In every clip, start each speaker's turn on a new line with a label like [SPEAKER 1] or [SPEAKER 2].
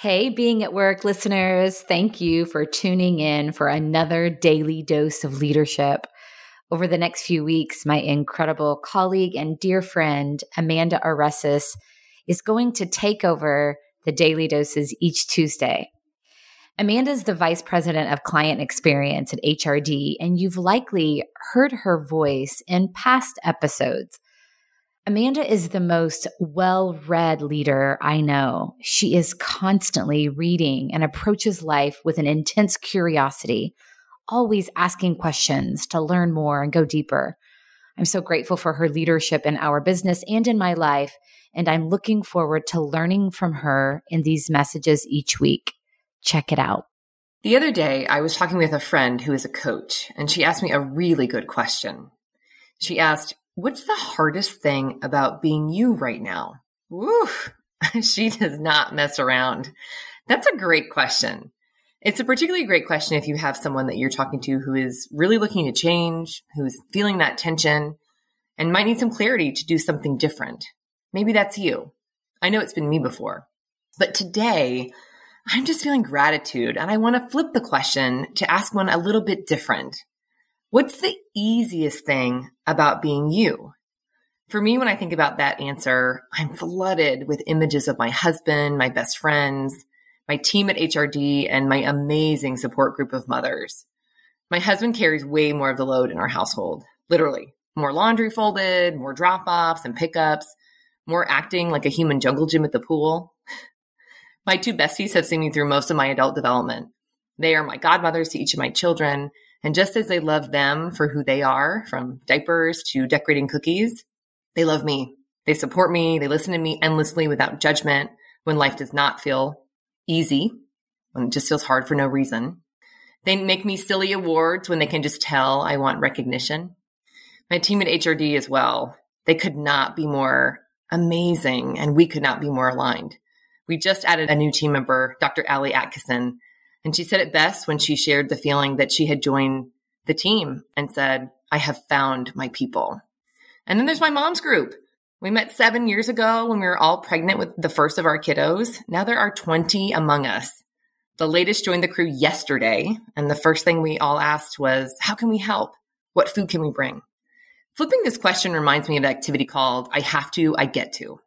[SPEAKER 1] Hey, being at work listeners, thank you for tuning in for another daily dose of leadership. Over the next few weeks, my incredible colleague and dear friend, Amanda Aresis, is going to take over the daily doses each Tuesday. Amanda is the vice president of client experience at HRD, and you've likely heard her voice in past episodes. Amanda is the most well read leader I know. She is constantly reading and approaches life with an intense curiosity, always asking questions to learn more and go deeper. I'm so grateful for her leadership in our business and in my life, and I'm looking forward to learning from her in these messages each week. Check it out.
[SPEAKER 2] The other day, I was talking with a friend who is a coach, and she asked me a really good question. She asked, What's the hardest thing about being you right now? Woo! she does not mess around. That's a great question. It's a particularly great question if you have someone that you're talking to who is really looking to change, who's feeling that tension, and might need some clarity to do something different. Maybe that's you. I know it's been me before. But today, I'm just feeling gratitude and I want to flip the question to ask one a little bit different. What's the easiest thing about being you? For me, when I think about that answer, I'm flooded with images of my husband, my best friends, my team at HRD, and my amazing support group of mothers. My husband carries way more of the load in our household, literally. More laundry folded, more drop offs and pickups, more acting like a human jungle gym at the pool. My two besties have seen me through most of my adult development. They are my godmothers to each of my children, and just as they love them for who they are, from diapers to decorating cookies, they love me. They support me. They listen to me endlessly without judgment when life does not feel easy, when it just feels hard for no reason. They make me silly awards when they can just tell I want recognition. My team at HRD as well. They could not be more amazing and we could not be more aligned. We just added a new team member, Dr. Ali Atkinson, and she said it best when she shared the feeling that she had joined the team and said, I have found my people. And then there's my mom's group. We met seven years ago when we were all pregnant with the first of our kiddos. Now there are 20 among us. The latest joined the crew yesterday. And the first thing we all asked was, How can we help? What food can we bring? Flipping this question reminds me of an activity called I Have to, I Get to.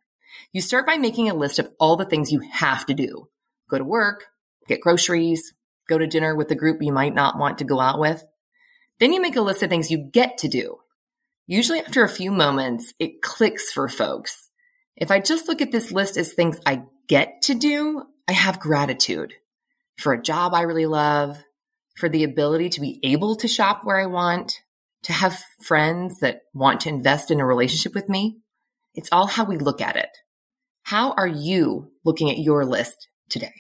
[SPEAKER 2] You start by making a list of all the things you have to do go to work, get groceries, go to dinner with the group you might not want to go out with. Then you make a list of things you get to do. Usually after a few moments, it clicks for folks. If I just look at this list as things I get to do, I have gratitude for a job I really love, for the ability to be able to shop where I want, to have friends that want to invest in a relationship with me. It's all how we look at it. How are you looking at your list today?